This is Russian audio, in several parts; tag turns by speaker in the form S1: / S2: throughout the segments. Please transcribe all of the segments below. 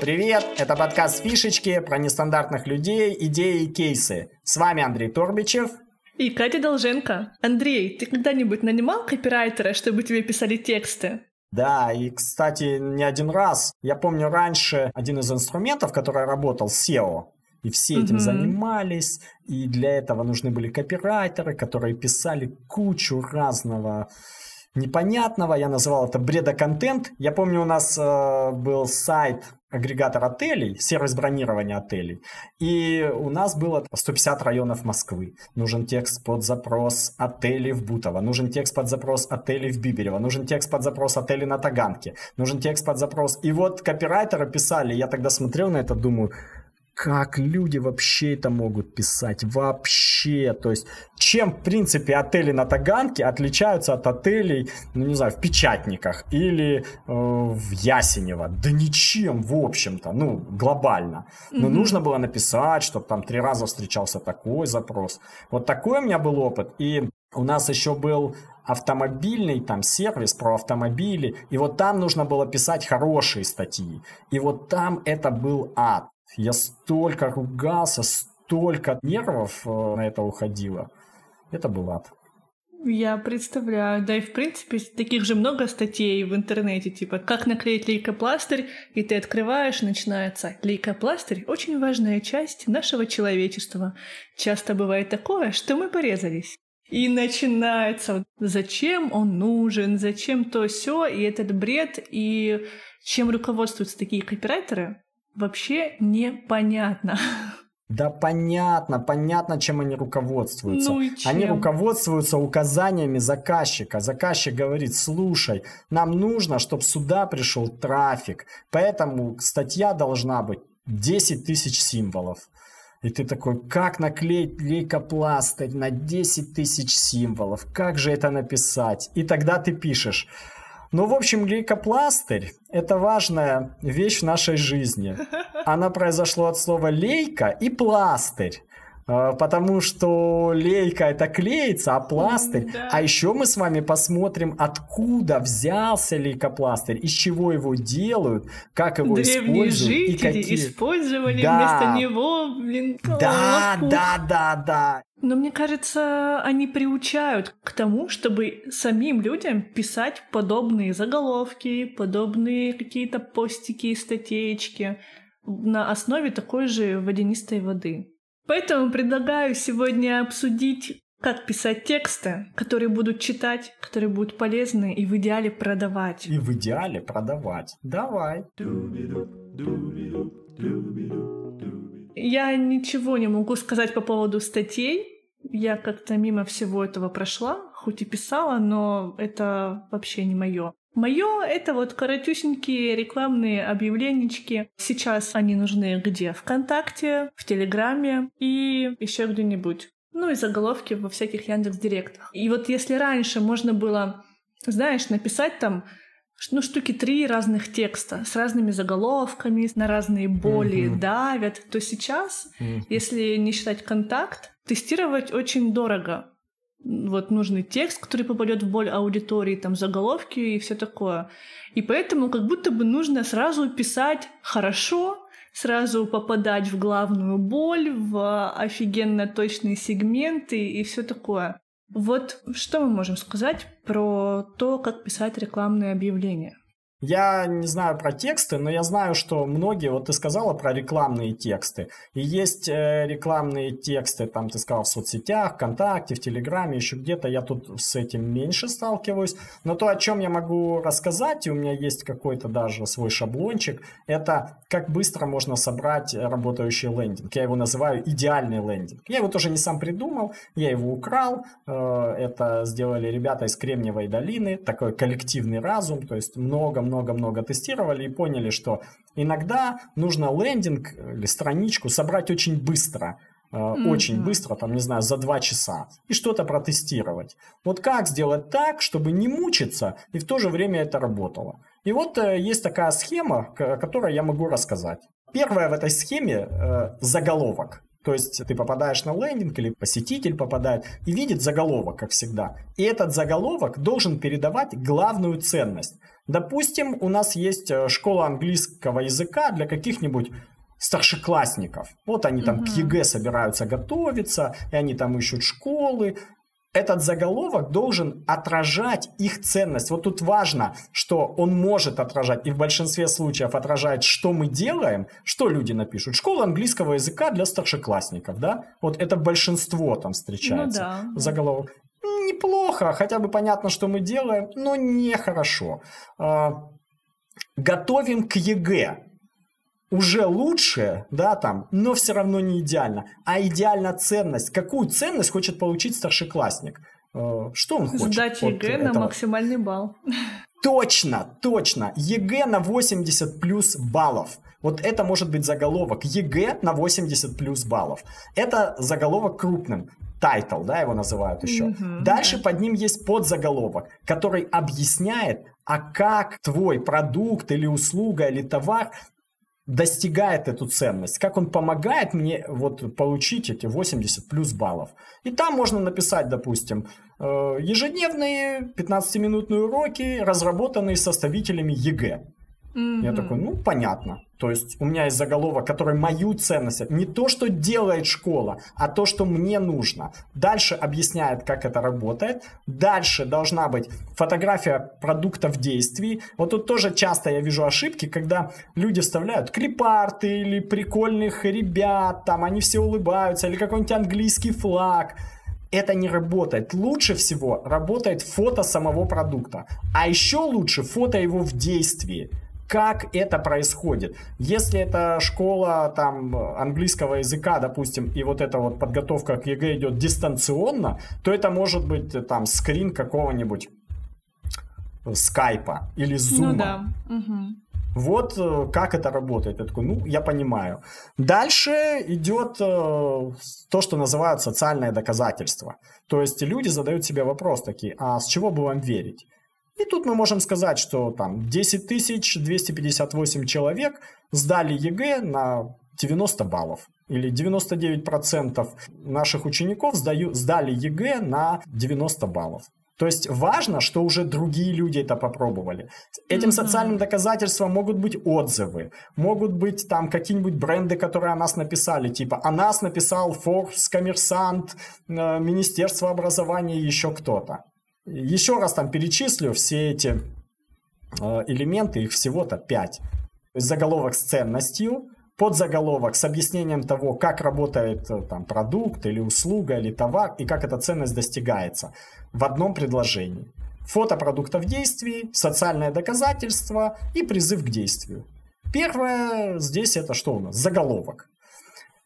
S1: Привет, это подкаст «Фишечки» про нестандартных людей, идеи и кейсы. С вами Андрей Торбичев.
S2: И Катя Долженко. Андрей, ты когда-нибудь нанимал копирайтера, чтобы тебе писали тексты?
S1: Да, и, кстати, не один раз. Я помню раньше один из инструментов, который работал, SEO, и все этим mm-hmm. занимались, и для этого нужны были копирайтеры, которые писали кучу разного непонятного. Я называл это бредоконтент. Я помню, у нас э, был сайт агрегатор отелей, сервис бронирования отелей. И у нас было 150 районов Москвы. Нужен текст под запрос отелей в Бутово. Нужен текст под запрос отелей в Биберево. Нужен текст под запрос отелей на Таганке. Нужен текст под запрос... И вот копирайтеры писали, я тогда смотрел на это, думаю, как люди вообще это могут писать? Вообще. То есть, чем, в принципе, отели на Таганке отличаются от отелей, ну, не знаю, в Печатниках или э, в Ясенево? Да ничем, в общем-то, ну, глобально. Но mm-hmm. нужно было написать, чтобы там три раза встречался такой запрос. Вот такой у меня был опыт. И у нас еще был автомобильный там сервис про автомобили, и вот там нужно было писать хорошие статьи. И вот там это был ад. Я столько ругался, столько нервов э, на это уходило. Это был ад.
S2: Я представляю. Да и в принципе таких же много статей в интернете, типа как наклеить лейкопластырь, и ты открываешь, начинается лейкопластырь — очень важная часть нашего человечества. Часто бывает такое, что мы порезались. И начинается, зачем он нужен, зачем то все, и этот бред, и чем руководствуются такие копирайтеры, вообще непонятно.
S1: Да понятно, понятно, чем они руководствуются. Ну они руководствуются указаниями заказчика. Заказчик говорит, слушай, нам нужно, чтобы сюда пришел трафик, поэтому статья должна быть 10 тысяч символов. И ты такой, как наклеить лейкопластырь на 10 тысяч символов? Как же это написать? И тогда ты пишешь, ну, в общем, лейкопластырь – это важная вещь в нашей жизни. Она произошла от слова «лейка» и «пластырь». А, потому что лейка это клеится, а пластырь. Да. А еще мы с вами посмотрим, откуда взялся лейкопластырь, из чего его делают, как его
S2: Древние
S1: используют.
S2: жители
S1: и какие...
S2: использовали да. вместо него, блин,
S1: Да, да, да, да.
S2: Но мне кажется, они приучают к тому, чтобы самим людям писать подобные заголовки, подобные какие-то постики, статейки на основе такой же водянистой воды. Поэтому предлагаю сегодня обсудить, как писать тексты, которые будут читать, которые будут полезны и в идеале продавать.
S1: И в идеале продавать. Давай.
S2: Я ничего не могу сказать по поводу статей. Я как-то мимо всего этого прошла, хоть и писала, но это вообще не мое. Мое это вот коротюсенькие рекламные объявленечки. Сейчас они нужны где? Вконтакте, в Телеграме и еще где-нибудь. Ну и заголовки во всяких Яндекс Директах. И вот если раньше можно было, знаешь, написать там ну, штуки три разных текста с разными заголовками, на разные боли mm-hmm. давят, то сейчас, mm-hmm. если не считать контакт, тестировать очень дорого. Вот нужный текст, который попадет в боль аудитории, там заголовки и все такое. И поэтому как будто бы нужно сразу писать хорошо, сразу попадать в главную боль, в офигенно точные сегменты и все такое. Вот что мы можем сказать про то, как писать рекламные объявления?
S1: Я не знаю про тексты, но я знаю, что многие, вот ты сказала про рекламные тексты, и есть э, рекламные тексты, там ты сказал в соцсетях, ВКонтакте, в Телеграме, еще где-то, я тут с этим меньше сталкиваюсь, но то, о чем я могу рассказать, и у меня есть какой-то даже свой шаблончик, это как быстро можно собрать работающий лендинг. Я его называю идеальный лендинг. Я его тоже не сам придумал, я его украл, э, это сделали ребята из Кремниевой долины, такой коллективный разум, то есть много много-много тестировали и поняли, что иногда нужно лендинг или страничку собрать очень быстро. Mm-hmm. Очень быстро, там, не знаю, за два часа, и что-то протестировать. Вот как сделать так, чтобы не мучиться, и в то же время это работало. И вот э, есть такая схема, о которой я могу рассказать. Первое в этой схеме э, заголовок. То есть ты попадаешь на лендинг или посетитель попадает и видит заголовок, как всегда. И этот заголовок должен передавать главную ценность. Допустим, у нас есть э, школа английского языка для каких-нибудь старшеклассников. Вот они там угу. к ЕГЭ собираются готовиться, и они там ищут школы. Этот заголовок должен отражать их ценность. Вот тут важно, что он может отражать, и в большинстве случаев отражает, что мы делаем, что люди напишут. Школа английского языка для старшеклассников, да? Вот это большинство там встречается. Ну, да. Заголовок. Неплохо, хотя бы понятно, что мы делаем, но нехорошо. А, готовим к ЕГЭ уже лучше, да, там, но все равно не идеально. А идеальна ценность. Какую ценность хочет получить старшеклассник? Э, что он хочет?
S2: Сдать ЕГЭ этого? на максимальный балл.
S1: Точно, точно. ЕГЭ на 80 плюс баллов. Вот это может быть заголовок. ЕГЭ на 80 плюс баллов. Это заголовок крупным. Title, да, его называют еще. Mm-hmm, Дальше yeah. под ним есть подзаголовок, который объясняет, а как твой продукт или услуга или товар достигает эту ценность, как он помогает мне вот получить эти 80 плюс баллов. И там можно написать, допустим, э, ежедневные 15-минутные уроки, разработанные составителями ЕГЭ. Mm-hmm. Я такой, ну, понятно. То есть у меня есть заголовок, который мою ценность, не то, что делает школа, а то, что мне нужно. Дальше объясняет, как это работает. Дальше должна быть фотография продукта в действии. Вот тут тоже часто я вижу ошибки, когда люди вставляют клипарты или прикольных ребят, там они все улыбаются, или какой-нибудь английский флаг это не работает. Лучше всего работает фото самого продукта. А еще лучше фото его в действии как это происходит. Если это школа там английского языка, допустим, и вот эта вот подготовка к ЕГЭ идет дистанционно, то это может быть э, там скрин какого-нибудь скайпа или зума. Ну да. Угу. Вот э, как это работает. Я такой, ну, я понимаю. Дальше идет э, то, что называют социальное доказательство. То есть люди задают себе вопрос такие, а с чего бы вам верить? И тут мы можем сказать, что там 10 258 человек сдали ЕГЭ на 90 баллов. Или 99% наших учеников сдаю, сдали ЕГЭ на 90 баллов. То есть важно, что уже другие люди это попробовали. Этим mm-hmm. социальным доказательством могут быть отзывы, могут быть там какие-нибудь бренды, которые о нас написали, типа о нас написал Forbes, Коммерсант, э, Министерство образования и еще кто-то. Еще раз там перечислю все эти э, элементы, их всего-то 5. Заголовок с ценностью, подзаголовок с объяснением того, как работает э, там, продукт или услуга или товар и как эта ценность достигается в одном предложении. Фото продукта в действии, социальное доказательство и призыв к действию. Первое здесь это что у нас? Заголовок.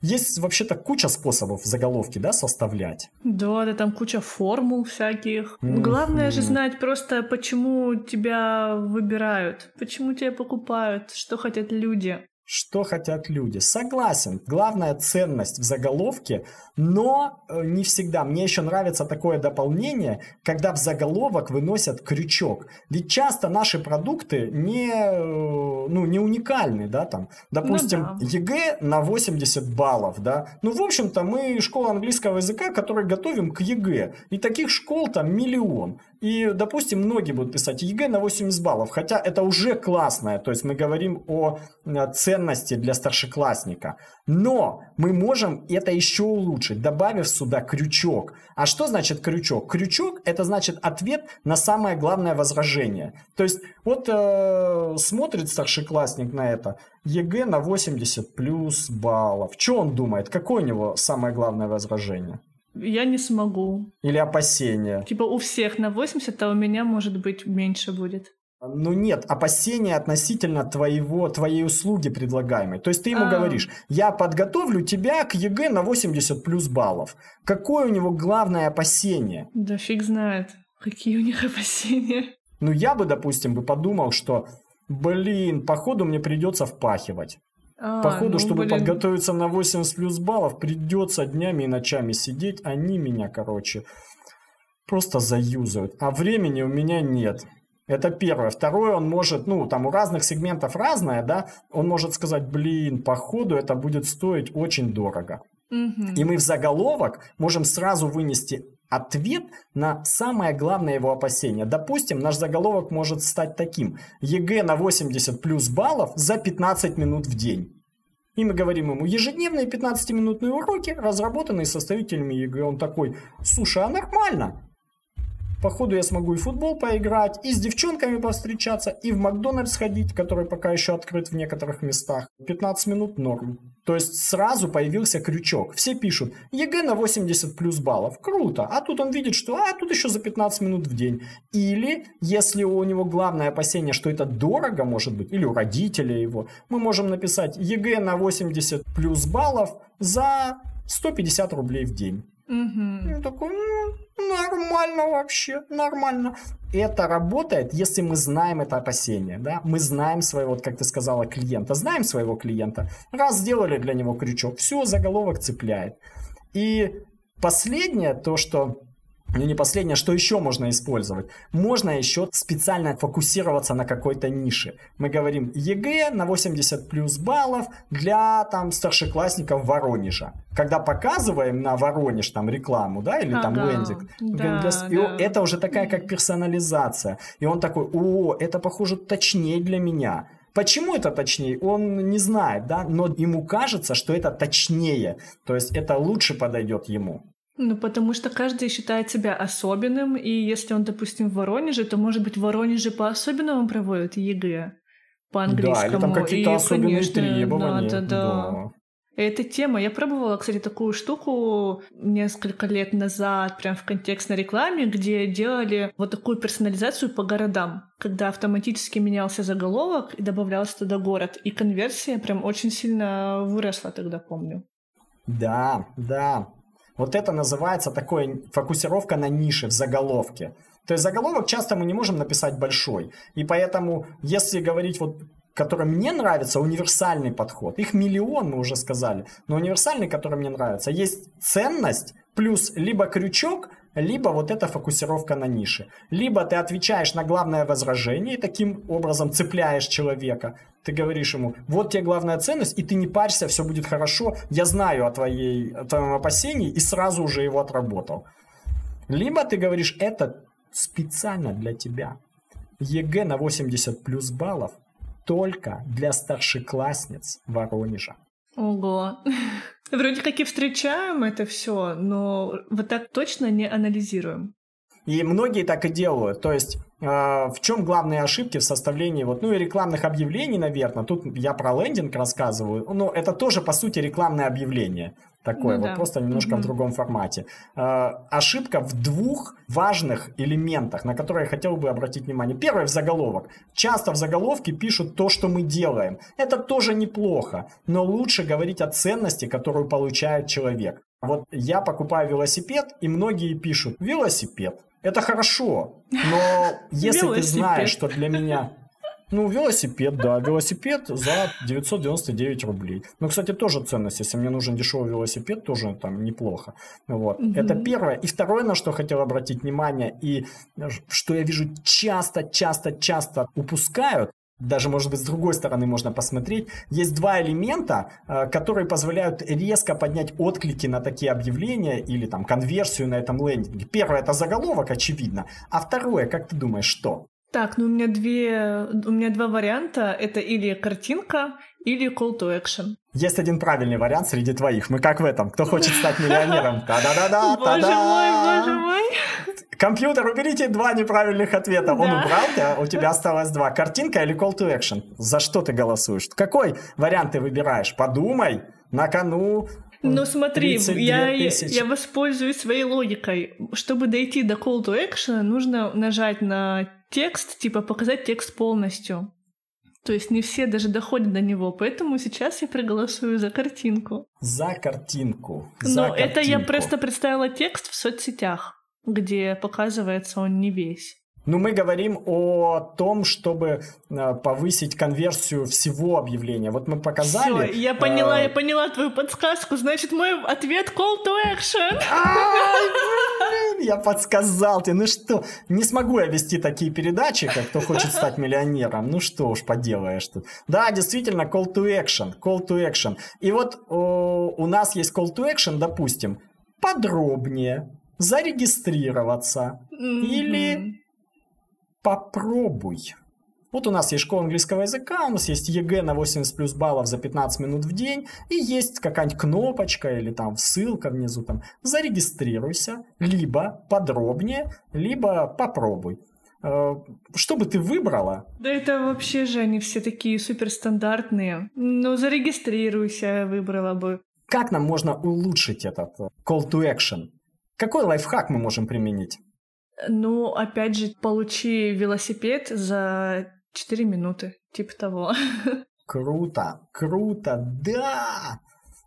S1: Есть вообще-то куча способов заголовки, да, составлять.
S2: Да, да, там куча формул всяких. Mm-hmm. Главное же знать просто, почему тебя выбирают, почему тебя покупают, что хотят люди.
S1: Что хотят люди? Согласен. Главная ценность в заголовке, но э, не всегда. Мне еще нравится такое дополнение, когда в заголовок выносят крючок. Ведь часто наши продукты не, э, ну, не уникальны, да, там. Допустим, ну, да. ЕГЭ на 80 баллов, да. Ну, в общем-то, мы школа английского языка, который готовим к ЕГЭ. И таких школ там миллион. И, допустим, многие будут писать ЕГЭ на 80 баллов, хотя это уже классное, то есть мы говорим о э, ценности для старшеклассника. Но мы можем это еще улучшить, добавив сюда крючок. А что значит крючок? Крючок – это значит ответ на самое главное возражение. То есть вот э, смотрит старшеклассник на это, ЕГЭ на 80 плюс баллов. Что он думает? Какое у него самое главное возражение?
S2: Я не смогу.
S1: Или опасения.
S2: Типа у всех на 80, а у меня, может быть, меньше будет.
S1: Ну нет, опасения относительно твоего, твоей услуги предлагаемой. То есть ты ему а... говоришь, я подготовлю тебя к ЕГЭ на 80 плюс баллов. Какое у него главное опасение?
S2: Да фиг знает, какие у них опасения.
S1: Ну я бы, допустим, бы подумал, что, блин, походу мне придется впахивать. А, Походу, ну, чтобы блин. подготовиться на 80 плюс баллов, придется днями и ночами сидеть. Они меня, короче, просто заюзают. А времени у меня нет. Это первое. Второе, он может, ну, там у разных сегментов разное, да, он может сказать, блин, походу это будет стоить очень дорого. И мы в заголовок можем сразу вынести ответ на самое главное его опасение. Допустим, наш заголовок может стать таким. ЕГЭ на 80 плюс баллов за 15 минут в день. И мы говорим ему, ежедневные 15-минутные уроки, разработанные составителями ЕГЭ. Он такой, слушай, а нормально. Походу я смогу и футбол поиграть, и с девчонками повстречаться, и в Макдональдс ходить, который пока еще открыт в некоторых местах. 15 минут норм. То есть сразу появился крючок. Все пишут, ЕГЭ на 80 плюс баллов. Круто. А тут он видит, что а тут еще за 15 минут в день. Или, если у него главное опасение, что это дорого может быть, или у родителя его, мы можем написать ЕГЭ на 80 плюс баллов за 150 рублей в день. Угу. Я такой, ну, нормально вообще, нормально. Это работает, если мы знаем это опасение, да, мы знаем своего, вот как ты сказала, клиента, знаем своего клиента, раз сделали для него крючок, все, заголовок цепляет. И последнее, то, что ну не последнее, что еще можно использовать? Можно еще специально фокусироваться на какой-то нише. Мы говорим ЕГЭ на 80 плюс баллов для там старшеклассников Воронежа. Когда показываем на Воронеж там рекламу, да, или ага, там лендинг, да, для... да. это уже такая как персонализация. И он такой, о, это похоже точнее для меня. Почему это точнее? Он не знает, да, но ему кажется, что это точнее. То есть это лучше подойдет ему.
S2: Ну, потому что каждый считает себя особенным, и если он, допустим, в Воронеже, то, может быть, в Воронеже по-особенному проводят ЕГЭ по-английскому. Да, или
S1: там какие-то и, особенные конечно, требования.
S2: Да, да. да. Эта тема, я пробовала, кстати, такую штуку несколько лет назад, прям в контекстной рекламе, где делали вот такую персонализацию по городам, когда автоматически менялся заголовок и добавлялся туда город, и конверсия прям очень сильно выросла тогда, помню.
S1: Да, да. Вот это называется такой фокусировка на нише в заголовке. То есть заголовок часто мы не можем написать большой. И поэтому, если говорить вот который мне нравится, универсальный подход. Их миллион, мы уже сказали. Но универсальный, который мне нравится, есть ценность плюс либо крючок, либо вот эта фокусировка на нише. Либо ты отвечаешь на главное возражение и таким образом цепляешь человека. Ты говоришь ему, вот тебе главная ценность, и ты не парься, все будет хорошо, я знаю о, твоей, о твоем опасении и сразу уже его отработал. Либо ты говоришь, это специально для тебя. ЕГЭ на 80 плюс баллов только для старшеклассниц Воронежа.
S2: Ого. Вроде как и встречаем это все, но вот так точно не анализируем.
S1: И многие так и делают. То есть э, в чем главные ошибки в составлении вот, ну и рекламных объявлений, наверное. Тут я про лендинг рассказываю. Но это тоже, по сути, рекламное объявление. Такое ну, вот, да. просто немножко угу. в другом формате. Э, ошибка в двух важных элементах, на которые я хотел бы обратить внимание. Первое в заголовок. Часто в заголовке пишут то, что мы делаем. Это тоже неплохо, но лучше говорить о ценности, которую получает человек. Вот я покупаю велосипед, и многие пишут «велосипед». Это хорошо, но если ты знаешь, что для меня... Ну, велосипед, да, велосипед за 999 рублей. Ну, кстати, тоже ценность. Если мне нужен дешевый велосипед, тоже там неплохо. Вот. Угу. Это первое. И второе, на что хотел обратить внимание, и что я вижу часто, часто, часто упускают, даже, может быть, с другой стороны можно посмотреть. Есть два элемента, э, которые позволяют резко поднять отклики на такие объявления или там конверсию на этом лендинге. Первое – это заголовок, очевидно. А второе, как ты думаешь, что?
S2: Так, ну у меня две, у меня два варианта. Это или картинка, или call to action.
S1: Есть один правильный вариант среди твоих. Мы как в этом. Кто хочет стать миллионером? Та-да-да-да,
S2: Боже мой, боже мой.
S1: Компьютер, уберите два неправильных ответа. Он убрал, тебя, у тебя осталось два. Картинка или call to action? За что ты голосуешь? Какой вариант ты выбираешь? Подумай. На кону
S2: ну смотри, я, я воспользуюсь своей логикой. Чтобы дойти до call to action, нужно нажать на текст, типа показать текст полностью. То есть не все даже доходят до него, поэтому сейчас я проголосую за картинку.
S1: За картинку.
S2: За Но картинку. это я просто представила текст в соцсетях, где показывается он не весь.
S1: Ну, мы говорим о том, чтобы э, повысить конверсию всего объявления. Вот мы показали...
S2: Всё, я поняла, э... я поняла твою подсказку. Значит, мой ответ call to action.
S1: Я подсказал тебе. Ну что, не смогу я вести такие передачи, как кто хочет стать миллионером. Ну что уж поделаешь тут. Да, действительно, call to action. Call to action. И вот у нас есть call to action, допустим, подробнее зарегистрироваться или попробуй. Вот у нас есть школа английского языка, у нас есть ЕГЭ на 80 плюс баллов за 15 минут в день, и есть какая-нибудь кнопочка или там ссылка внизу там «Зарегистрируйся», либо подробнее, либо попробуй. Э, что бы ты выбрала?
S2: Да это вообще же они все такие суперстандартные. Ну, зарегистрируйся, выбрала бы.
S1: Как нам можно улучшить этот call to action? Какой лайфхак мы можем применить?
S2: Ну, опять же, получи велосипед за 4 минуты, типа того.
S1: Круто, круто, да!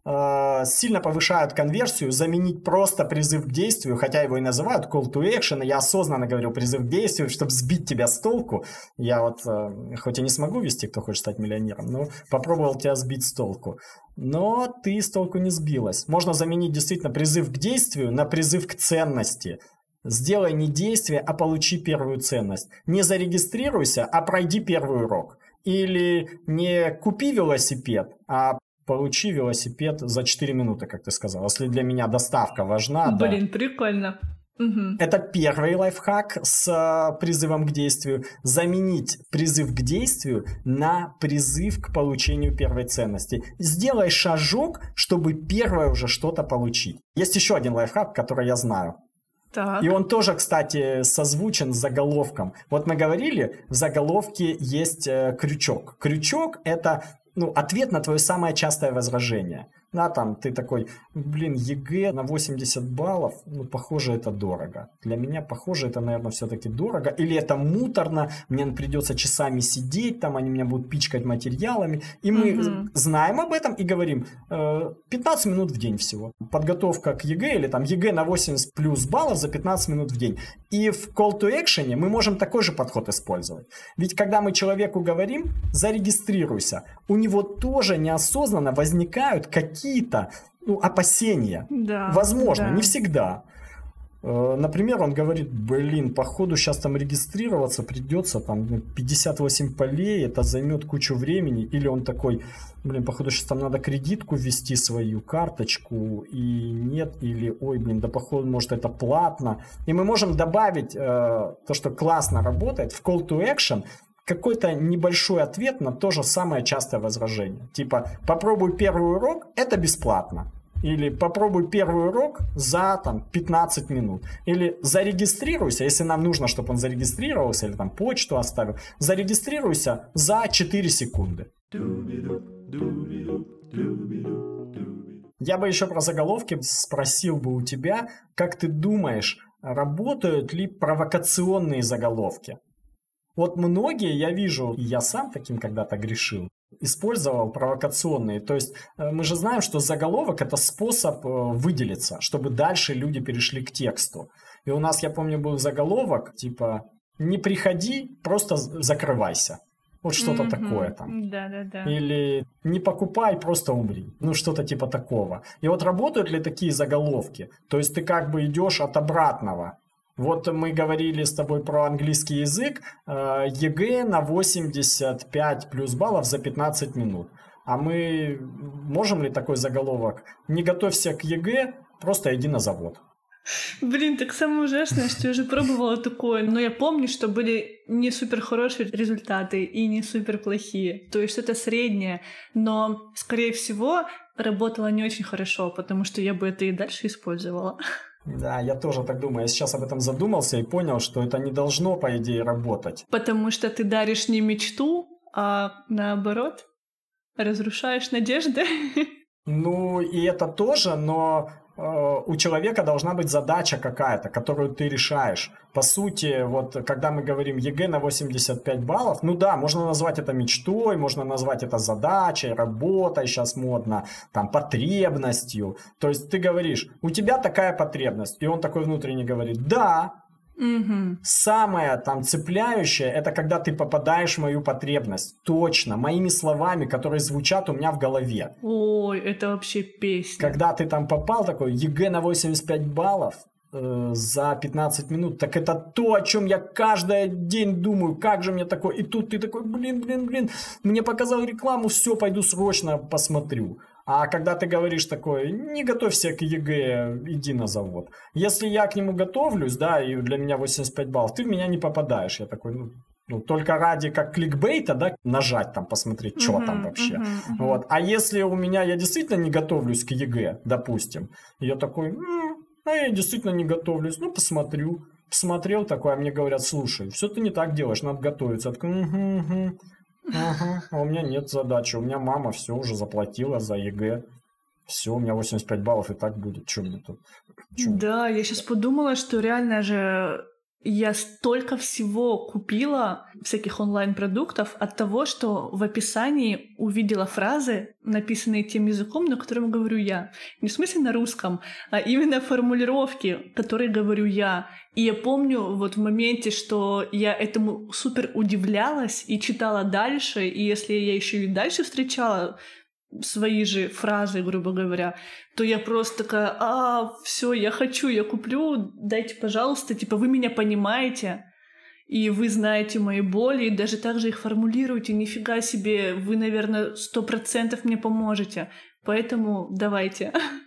S1: Э, сильно повышают конверсию, заменить просто призыв к действию, хотя его и называют call to action, я осознанно говорю призыв к действию, чтобы сбить тебя с толку. Я вот, э, хоть и не смогу вести, кто хочет стать миллионером, но попробовал тебя сбить с толку. Но ты с толку не сбилась. Можно заменить действительно призыв к действию на призыв к ценности. Сделай не действие, а получи первую ценность. Не зарегистрируйся, а пройди первый урок. Или не купи велосипед, а получи велосипед за 4 минуты, как ты сказал. Если для меня доставка важна.
S2: Блин, да. прикольно.
S1: Угу. Это первый лайфхак с э, призывом к действию. Заменить призыв к действию на призыв к получению первой ценности. Сделай шажок, чтобы первое уже что-то получить. Есть еще один лайфхак, который я знаю.
S2: Так.
S1: И он тоже, кстати, созвучен с заголовком. Вот мы говорили, в заголовке есть э, крючок. Крючок это ну, ответ на твое самое частое возражение. Да, там ты такой, блин, ЕГЭ на 80 баллов, ну, похоже, это дорого. Для меня, похоже, это, наверное, все-таки дорого. Или это муторно, мне придется часами сидеть, там они меня будут пичкать материалами. И мы угу. знаем об этом и говорим, э, 15 минут в день всего. Подготовка к ЕГЭ или там ЕГЭ на 80 плюс баллов за 15 минут в день. И в call to action мы можем такой же подход использовать. Ведь когда мы человеку говорим, зарегистрируйся, у него тоже неосознанно возникают какие какие-то ну, опасения.
S2: Да,
S1: Возможно,
S2: да.
S1: не всегда. Э, например, он говорит, блин, походу сейчас там регистрироваться придется, там 58 полей, это займет кучу времени. Или он такой, блин, походу сейчас там надо кредитку ввести свою, карточку, и нет, или, ой, блин, да походу, может это платно. И мы можем добавить э, то, что классно работает в call to action, какой-то небольшой ответ на то же самое частое возражение. Типа, попробуй первый урок, это бесплатно. Или попробуй первый урок за там, 15 минут. Или зарегистрируйся, если нам нужно, чтобы он зарегистрировался, или там почту оставил, зарегистрируйся за 4 секунды. Я бы еще про заголовки спросил бы у тебя, как ты думаешь, работают ли провокационные заголовки? Вот многие, я вижу, и я сам таким когда-то грешил, использовал провокационные. То есть э, мы же знаем, что заголовок это способ э, выделиться, чтобы дальше люди перешли к тексту. И у нас, я помню, был заголовок типа «Не приходи, просто закрывайся». Вот что-то mm-hmm. такое там.
S2: Да, да, да.
S1: Или не покупай, просто умри. Ну, что-то типа такого. И вот работают ли такие заголовки? То есть ты как бы идешь от обратного. Вот мы говорили с тобой про английский язык, э, ЕГЭ на 85 плюс баллов за 15 минут. А мы можем ли такой заголовок? Не готовься к ЕГЭ, просто иди на завод.
S2: Блин, так самое ужасное, что я уже пробовала такое, но я помню, что были не супер хорошие результаты и не супер плохие. То есть что-то среднее, но, скорее всего, работало не очень хорошо, потому что я бы это и дальше использовала.
S1: Да, я тоже так думаю. Я сейчас об этом задумался и понял, что это не должно, по идее, работать.
S2: Потому что ты даришь не мечту, а наоборот, разрушаешь надежды.
S1: Ну, и это тоже, но у человека должна быть задача какая-то, которую ты решаешь. По сути, вот когда мы говорим ЕГЭ на 85 баллов, ну да, можно назвать это мечтой, можно назвать это задачей, работой, сейчас модно, там, потребностью. То есть ты говоришь, у тебя такая потребность, и он такой внутренне говорит, да,
S2: Угу.
S1: Самое там цепляющее, это когда ты попадаешь в мою потребность. Точно, моими словами, которые звучат у меня в голове.
S2: Ой, это вообще песня.
S1: Когда ты там попал такой, ЕГЭ на 85 баллов, э, за 15 минут. Так это то, о чем я каждый день думаю. Как же мне такое? И тут ты такой, блин, блин, блин. Мне показал рекламу, все, пойду срочно посмотрю. А когда ты говоришь такое, не готовься к ЕГЭ, иди на завод. Если я к нему готовлюсь, да, и для меня 85 баллов, ты в меня не попадаешь. Я такой, ну, ну, только ради как кликбейта, да, нажать там, посмотреть, что uh-huh, там вообще. Uh-huh, uh-huh. Вот. А если у меня, я действительно не готовлюсь к ЕГЭ, допустим, я такой, м-м, а я действительно не готовлюсь, ну, посмотрю. Посмотрел такой, а мне говорят, слушай, все ты не так делаешь, надо готовиться. Я такой, угу, угу. Ага, а у меня нет задачи. У меня мама все уже заплатила за ЕГЭ. Все, у меня 85 баллов и так будет. Что мне тут?
S2: Чё? Да, я сейчас подумала, что реально же я столько всего купила, всяких онлайн-продуктов, от того, что в описании увидела фразы, написанные тем языком, на котором говорю я. Не в смысле на русском, а именно формулировки, которые говорю я. И я помню вот в моменте, что я этому супер удивлялась и читала дальше, и если я еще и дальше встречала свои же фразы, грубо говоря, то я просто такая, а, все, я хочу, я куплю, дайте, пожалуйста, типа, вы меня понимаете, и вы знаете мои боли, и даже так же их формулируете, нифига себе, вы, наверное, сто процентов мне поможете, поэтому давайте.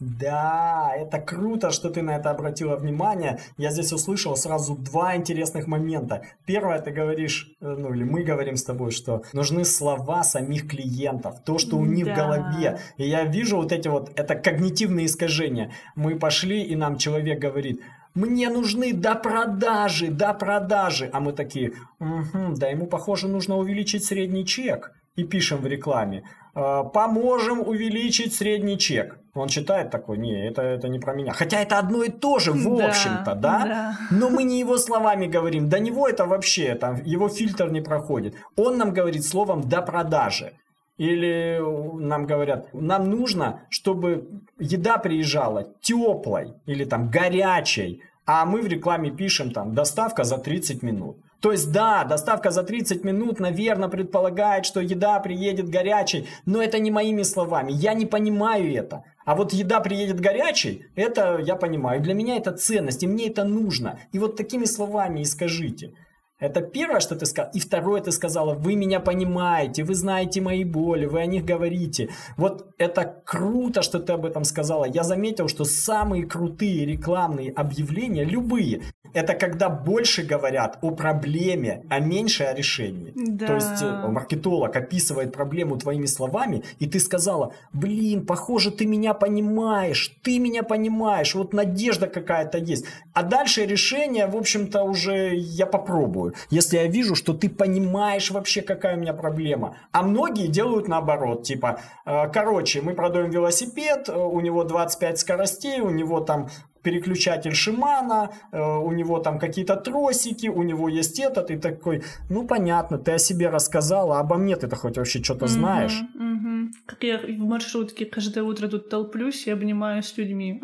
S1: Да, это круто, что ты на это обратила внимание. Я здесь услышал сразу два интересных момента. Первое, ты говоришь, э, ну или мы говорим с тобой, что нужны слова самих клиентов, то, что у них да. в голове. И я вижу вот эти вот, это когнитивные искажения. Мы пошли, и нам человек говорит, мне нужны до продажи, до продажи. А мы такие, угу, да ему, похоже, нужно увеличить средний чек. И пишем в рекламе, «Э, поможем увеличить средний чек. Он читает такой, не, это, это не про меня. Хотя это одно и то же, в да, общем-то, да? да? Но мы не его словами говорим. До него это вообще, там, его фильтр не проходит. Он нам говорит словом «до продажи». Или нам говорят, нам нужно, чтобы еда приезжала теплой или там горячей, а мы в рекламе пишем там доставка за 30 минут. То есть, да, доставка за 30 минут, наверное, предполагает, что еда приедет горячей, но это не моими словами. Я не понимаю это. А вот еда приедет горячей, это я понимаю. Для меня это ценность, и мне это нужно. И вот такими словами и скажите. Это первое, что ты сказал. И второе, ты сказала, вы меня понимаете, вы знаете мои боли, вы о них говорите. Вот это круто, что ты об этом сказала. Я заметил, что самые крутые рекламные объявления, любые, это когда больше говорят о проблеме, а меньше о решении. Да. То есть э, маркетолог описывает проблему твоими словами, и ты сказала, блин, похоже, ты меня понимаешь, ты меня понимаешь, вот надежда какая-то есть. А дальше решение, в общем-то, уже я попробую. Если я вижу, что ты понимаешь вообще, какая у меня проблема. А многие делают наоборот, типа, э, короче, мы продаем велосипед, э, у него 25 скоростей, у него там переключатель Шимана, э, у него там какие-то тросики, у него есть этот, и такой, ну понятно, ты о себе рассказала, а обо мне ты-то хоть вообще что-то mm-hmm, знаешь.
S2: Mm-hmm. Как я в маршрутке каждое утро тут толплюсь и обнимаюсь с людьми.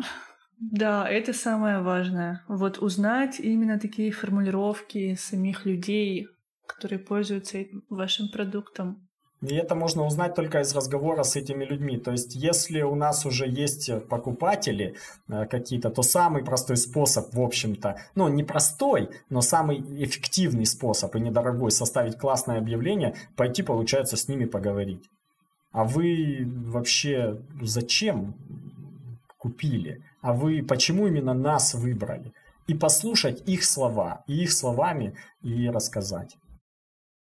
S2: Да, это самое важное. Вот узнать именно такие формулировки самих людей, которые пользуются вашим продуктом.
S1: И это можно узнать только из разговора с этими людьми. То есть, если у нас уже есть покупатели э, какие-то, то самый простой способ, в общем-то, ну, не простой, но самый эффективный способ и недорогой составить классное объявление, пойти, получается, с ними поговорить. А вы вообще зачем купили? А вы почему именно нас выбрали? И послушать их слова, и их словами и рассказать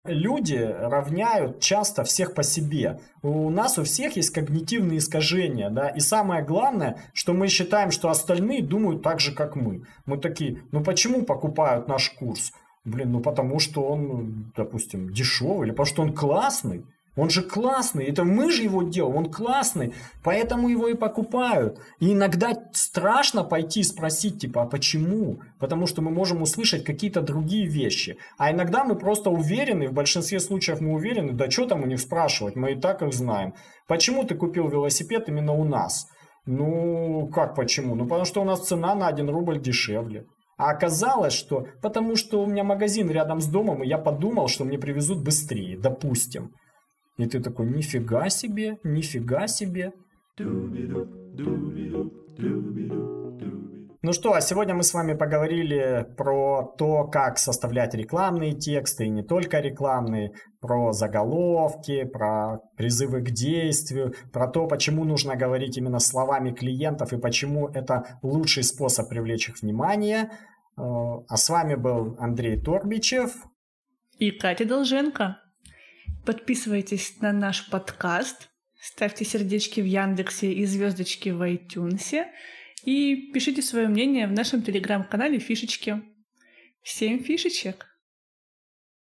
S1: люди равняют часто всех по себе. У нас у всех есть когнитивные искажения, да, и самое главное, что мы считаем, что остальные думают так же, как мы. Мы такие, ну почему покупают наш курс? Блин, ну потому что он, допустим, дешевый, или потому что он классный. Он же классный, это мы же его делаем, он классный, поэтому его и покупают. И иногда страшно пойти спросить, типа, а почему? Потому что мы можем услышать какие-то другие вещи. А иногда мы просто уверены, в большинстве случаев мы уверены, да что там у них спрашивать, мы и так их знаем. Почему ты купил велосипед именно у нас? Ну, как почему? Ну, потому что у нас цена на 1 рубль дешевле. А оказалось, что потому что у меня магазин рядом с домом, и я подумал, что мне привезут быстрее, допустим. И ты такой, нифига себе, нифига себе. Ну что, а сегодня мы с вами поговорили про то, как составлять рекламные тексты, и не только рекламные, про заголовки, про призывы к действию, про то, почему нужно говорить именно словами клиентов и почему это лучший способ привлечь их внимание. Э, а с вами был Андрей Торбичев
S2: и Катя Долженко. Подписывайтесь на наш подкаст, ставьте сердечки в Яндексе и звездочки в iTunes и пишите свое мнение в нашем телеграм-канале «Фишечки». Всем фишечек!